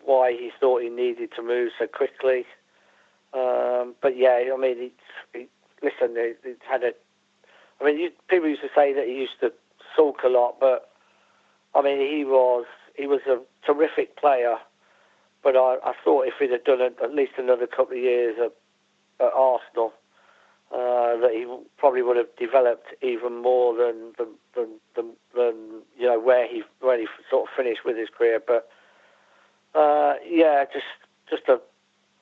why he thought he needed to move so quickly. Um, but yeah, I mean, listen, he had a. I mean, you, people used to say that he used to sulk a lot, but I mean, he was he was a terrific player. But I, I thought if he'd have done it, at least another couple of years at, at Arsenal, uh, that he probably would have developed even more than than, than, than, than you know where he where he sort of finished with his career. But uh, yeah, just just a.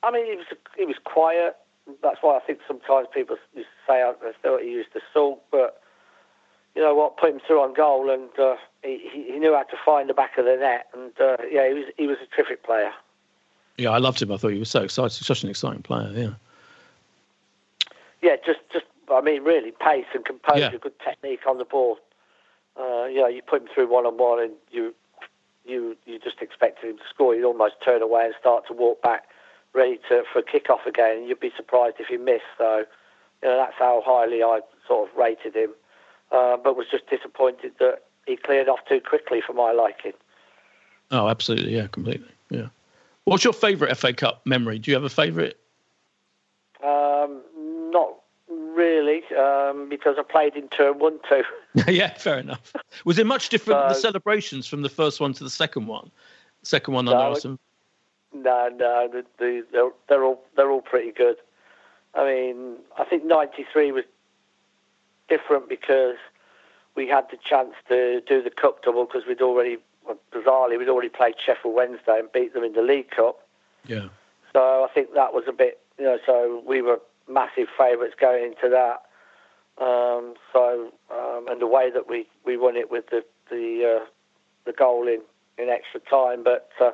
I mean, he was he was quiet. That's why I think sometimes people say I thought he used to sulk, but you know what, put him through on goal, and uh, he, he knew how to find the back of the net, and uh, yeah, he was he was a terrific player. Yeah, I loved him. I thought he was so exciting, such an exciting player. Yeah. Yeah, just just I mean, really pace and composure, yeah. good technique on the ball. Uh, you know, you put him through one on one, and you you you just expected him to score. You'd almost turn away and start to walk back, ready to for a kick off again. And you'd be surprised if he missed. So, you know, that's how highly I sort of rated him uh, but was just disappointed that he cleared off too quickly for my liking. Oh, absolutely, yeah, completely, yeah. What's your favourite FA Cup memory? Do you have a favourite? Um, not really, um, because I played in turn one too. [laughs] yeah, fair enough. Was it much different the celebrations from the first one to the second one? Second one under no, Awesome. No, no, the, the, they're, they're all they're all pretty good. I mean, I think '93 was different because we had the chance to do the cup double because we'd already, bizarrely, we'd already played Sheffield Wednesday and beat them in the League Cup. Yeah. So I think that was a bit, you know, so we were massive favourites going into that. Um, so um, and the way that we, we won it with the the uh, the goal in, in extra time, but uh,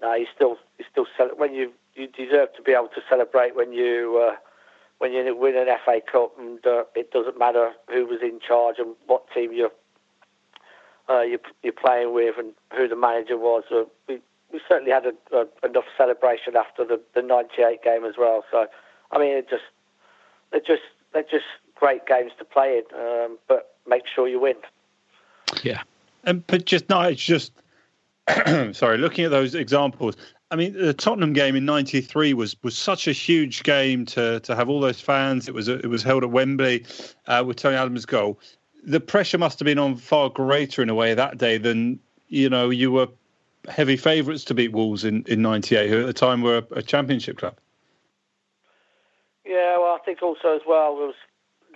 no, you still you still when you you deserve to be able to celebrate when you uh, when you win an FA Cup, and uh, it doesn't matter who was in charge and what team you're uh, you're, you're, playing with and who the manager was. Uh, we we certainly had a, a, enough celebration after the, the '98 game as well. So, I mean, it just they're just they're just great games to play in, um, but make sure you win. Yeah, and but just no, it's just [clears throat] sorry. Looking at those examples, I mean, the Tottenham game in '93 was was such a huge game to to have all those fans. It was it was held at Wembley uh, with Tony Adams' goal. The pressure must have been on far greater in a way that day than you know you were heavy favourites to beat Wolves in, in 98, who at the time were a, a championship club. Yeah, well, I think also as well was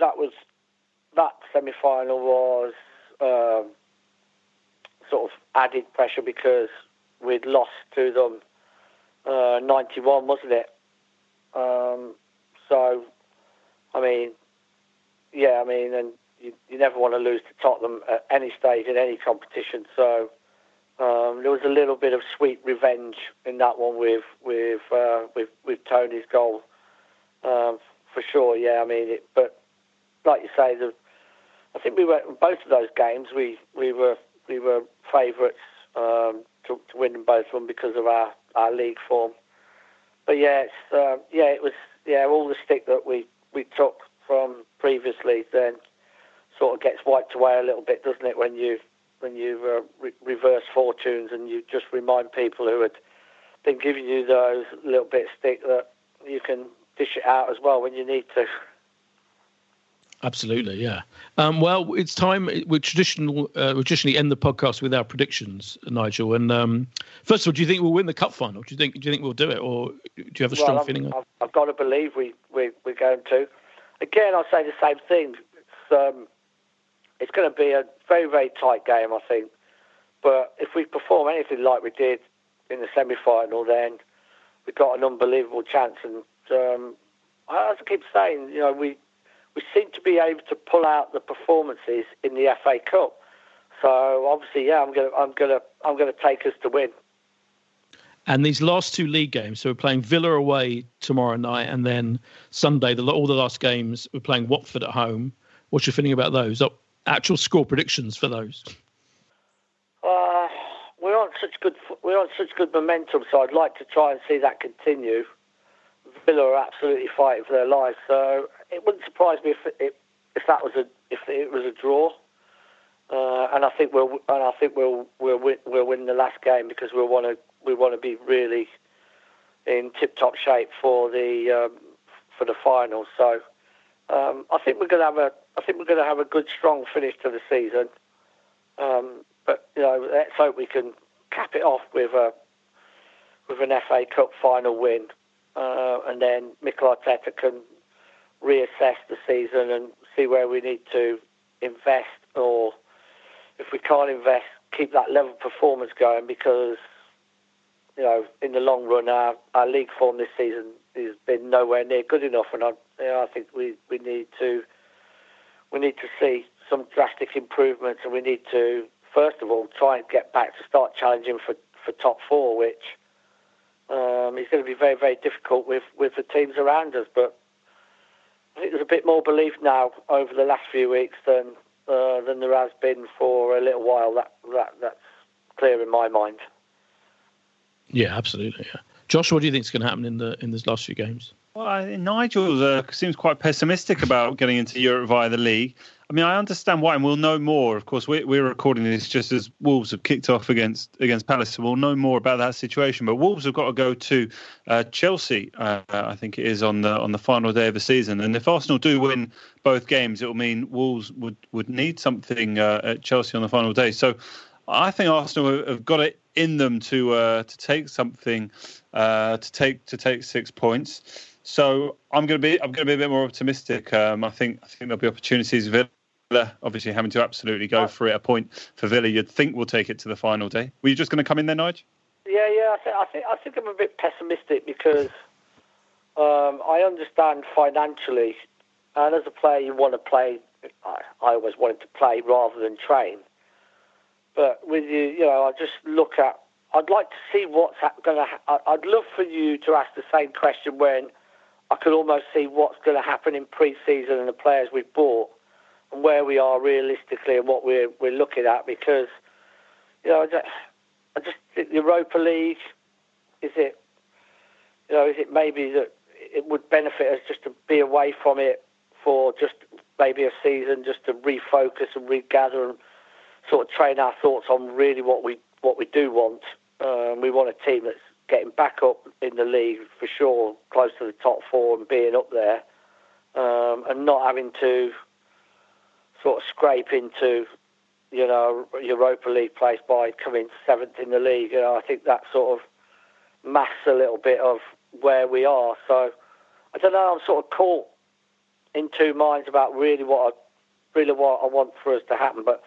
that was that semi-final was um, sort of added pressure because we'd lost to them uh, 91, wasn't it? Um, so, I mean, yeah, I mean, and you, you never want to lose to Tottenham at any stage in any competition. So um, there was a little bit of sweet revenge in that one with with uh, with, with Tony's goal um, for sure. Yeah, I mean, it, but like you say, the, I think we were both of those games. We we were we were favourites um, to, to win both of them because of our, our league form. But yeah, it's, uh, yeah, it was yeah all the stick that we, we took from previously then sort of gets wiped away a little bit, doesn't it? When you when you uh, re- reverse fortunes and you just remind people who had been giving you those little bit of stick that you can dish it out as well when you need to. Absolutely, yeah. Um, well, it's time. We traditional. Uh, we traditionally end the podcast with our predictions, Nigel. And um, first of all, do you think we'll win the cup final? Do you think? Do you think we'll do it, or do you have a strong well, feeling? I've, I've, got to believe we, we we're going to. Again, I'll say the same thing. It's, um, it's going to be a very very tight game, I think. But if we perform anything like we did in the semi-final, then we've got an unbelievable chance. And um, I keep saying, you know, we we seem to be able to pull out the performances in the FA Cup. So obviously, yeah, I'm gonna, I'm gonna, I'm gonna take us to win. And these last two league games, so we're playing Villa away tomorrow night, and then Sunday, the, all the last games, we're playing Watford at home. What's your feeling about those? Actual score predictions for those? Uh, we're on such good, we're on such good momentum, so I'd like to try and see that continue. Villa are absolutely fighting for their lives, so it wouldn't surprise me if it, if that was a if it was a draw. Uh, and I think we'll and I think we'll we'll win, we'll win the last game because we want to we want to be really in tip top shape for the um, for the final. So um, I think we're going to have a I think we're going to have a good strong finish to the season. Um, but you know, let's hope we can cap it off with a with an FA Cup final win, uh, and then Mikel Arteta can reassess the season and see where we need to invest, or if we can't invest, keep that level of performance going because you know in the long run our, our league form this season has been nowhere near good enough, and I, you know, I think we, we need to we need to see some drastic improvements, and we need to first of all try and get back to start challenging for, for top four, which um, is going to be very very difficult with, with the teams around us, but I think there's a bit more belief now over the last few weeks than uh, than there has been for a little while. That that that's clear in my mind. Yeah, absolutely. Yeah. Josh, what do you think is going to happen in the in these last few games? Well, Nigel uh, seems quite pessimistic about getting into Europe via the league. I mean, I understand why, and we'll know more. Of course, we're, we're recording this just as Wolves have kicked off against against Palace, so we'll know more about that situation. But Wolves have got to go to uh, Chelsea, uh, I think it is on the on the final day of the season. And if Arsenal do win both games, it will mean Wolves would would need something uh, at Chelsea on the final day. So I think Arsenal have got it in them to uh, to take something, uh, to take to take six points. So I'm going to be I'm going to be a bit more optimistic. Um, I think I think there'll be opportunities. Villa obviously having to absolutely go for it. A point for Villa, you'd think we'll take it to the final day. Were you just going to come in there, Nigel? Yeah, yeah. I think I think I think I'm a bit pessimistic because um, I understand financially, and as a player, you want to play. I, I always wanted to play rather than train. But with you, you know, I just look at. I'd like to see what's going to. Ha- I'd love for you to ask the same question when I could almost see what's going to happen in pre-season and the players we've bought and where we are realistically and what we're we're looking at because you know I just, I just think the Europa League is it you know is it maybe that it would benefit us just to be away from it for just maybe a season just to refocus and regather and sort of train our thoughts on really what we what we do want. Um, we want a team that's getting back up in the league for sure, close to the top four and being up there, um, and not having to sort of scrape into, you know, Europa League place by coming seventh in the league. You know, I think that sort of masks a little bit of where we are. So I don't know. I'm sort of caught in two minds about really what I really what I want for us to happen. But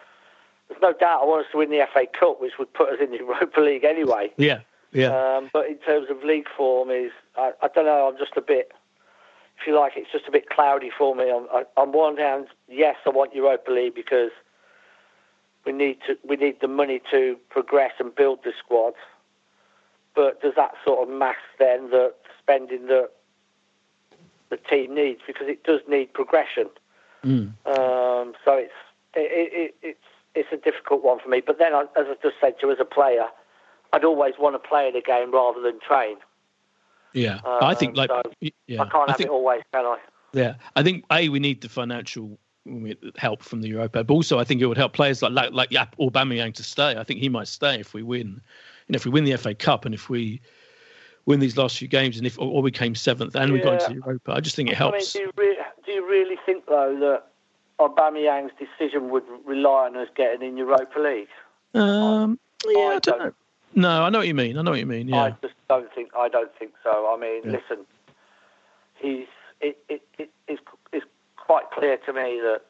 there's no doubt I want us to win the FA Cup, which would put us in the [laughs] Europa League anyway. Yeah, yeah. Um, but in terms of league form, is I, I don't know. I'm just a bit, if you like, it's just a bit cloudy for me. On, on one hand, yes, I want Europa League because we need to we need the money to progress and build the squad. But does that sort of mask then the spending that the team needs because it does need progression. Mm. Um, so it's it, it, it's it's a difficult one for me. But then, as I just said to you, as a player, I'd always want to play in a game rather than train. Yeah, um, I think like so yeah, I can't I have think, it always, can I? Yeah, I think a we need the financial help from the Europa, but also I think it would help players like like like Aubameyang to stay. I think he might stay if we win. You know, if we win the FA Cup and if we win these last few games, and if or we came seventh and yeah. we got into Europa, I just think it helps. I mean, do, you re- do you really think though that Aubameyang's decision would rely on us getting in Europa League? Um, yeah, I, I don't, don't- know. No, I know what you mean. I know what you mean. Yeah, I just don't think. I don't think so. I mean, Yeah. listen, he's it, it, it, it's, it's quite clear to me that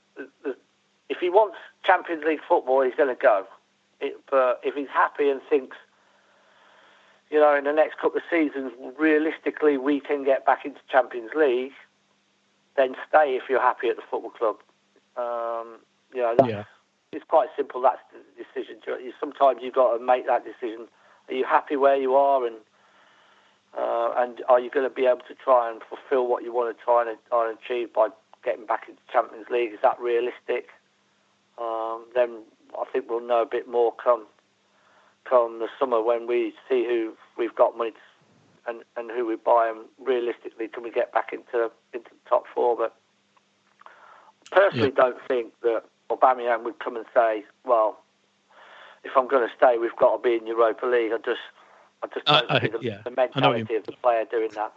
that if he wants Champions League football, he's going to go. It, but if he's happy and thinks, you know, in the next couple of seasons, realistically, we can get back into Champions League, then stay if you're happy at the football club. Um, you know, that's, Yeah. It's quite simple. That's the decision. Sometimes you've got to make that decision. Are you happy where you are, and uh, and are you going to be able to try and fulfil what you want to try and, and achieve by getting back into Champions League? Is that realistic? Um, then I think we'll know a bit more come come the summer when we see who we've got money to, and and who we buy, and realistically, can we get back into into the top four? But personally, don't think that Aubameyang would come and say, "Well, if I'm going to stay, we've got to be in Europa League." I just, I just I- don't I- see the, yeah, the I know what you mentality of the player doing that.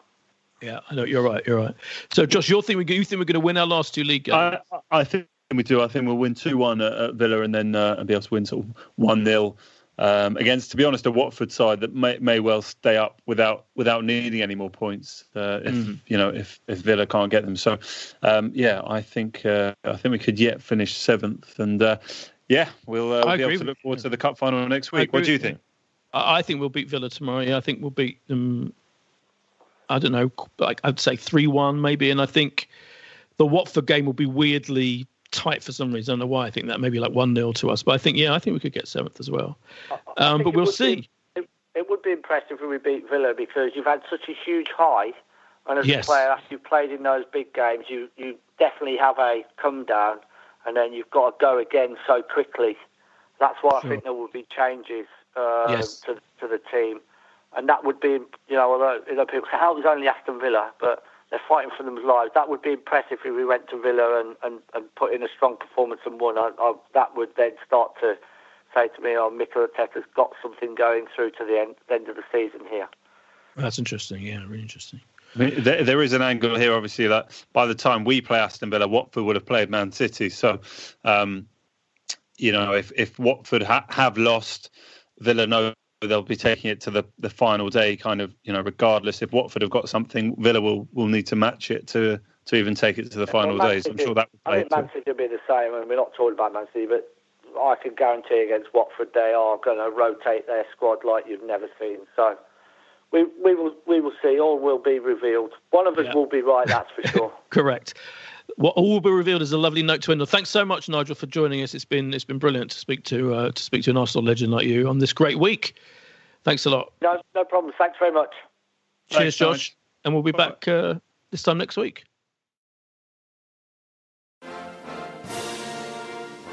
yeah, I know. You're right. You're right. So, Josh, you think we you think we're going to win our last two league games? I, I think we do. I think we'll win 2 1 at, at Villa and then uh, be able to win sort of 1 0 um, against, to be honest, a Watford side that may, may well stay up without without needing any more points uh, if Mm. you know if, if Villa can't get them. So, um, yeah, I think uh, I think we could yet finish seventh, and uh, yeah, we'll, uh, we'll be able to look forward you. to the cup final next week. What do you you. think? I, I think we'll beat Villa tomorrow. Yeah, I think we'll beat them. I don't know, like I'd say three one maybe, and I think the Watford game will be weirdly tight for some reason. I don't know why. I think that maybe like one 0 to us, but I think yeah, I think we could get seventh as well. Um, but we'll see. Be, it, it would be impressive if we beat Villa because you've had such a huge high, and as Yes. a player, after you've played in those big games, you you definitely have a come down, and then you've got to go again so quickly. That's why I Sure. think there will be changes uh, Yes. to to the team, and that would be you know although you know, people say how it was only Aston Villa, but they're fighting for them lives. That would be impressive if we went to Villa and, and, and put in a strong performance and won. I, I, that would then start to say to me, oh, Mikel Arteta's got something going through to the end, end of the season here. That's interesting. Yeah, really interesting. I mean, there, there is an angle here, obviously, that by the time we play Aston Villa, Watford would have played Man City. So, um, you know, if if Watford ha- have lost, Villa know they'll be taking it to the, the final day, kind of, you know, regardless. If Watford have got something, Villa will, will need to match it to to even take it to the final Well, Man days. I'm sure that will I think Man. City will be the same, and we're not talking about Man City, but I can guarantee against Watford they are going to rotate their squad like you've never seen. So we we will we will see. All will be revealed. One of us Yeah. will be right, that's for sure. [laughs] Correct. What all will be revealed is a lovely note to end on. Thanks so much, Nigel, for joining us. It's been it's been brilliant to speak to uh, to speak to an Arsenal legend like you on this great week. Thanks a lot. no, no problem. Thanks very much. Cheers, Thanks, Josh, Nigel. and we'll be back uh, this time next week.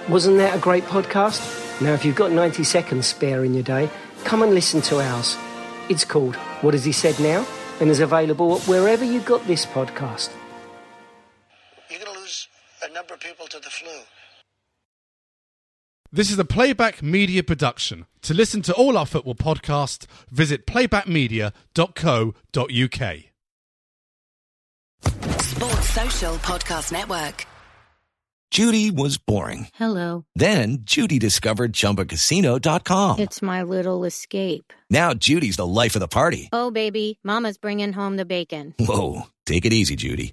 Wasn't that a great podcast? Now, if you've got 90 seconds spare in your day, come and listen to ours. It's called What Has He Said Now? and is available wherever you got this podcast. Number of people to the flu. This is a Playback Media production. To listen to all our football podcasts, visit playbackmedia.co.uk. Sports Social Podcast Network. Judy was boring. Hello. Then Judy discovered ChumbaCasino.com. It's my little escape. Now Judy's the life of the party. Oh, baby, Mama's bringing home the bacon. Whoa, take it easy, Judy.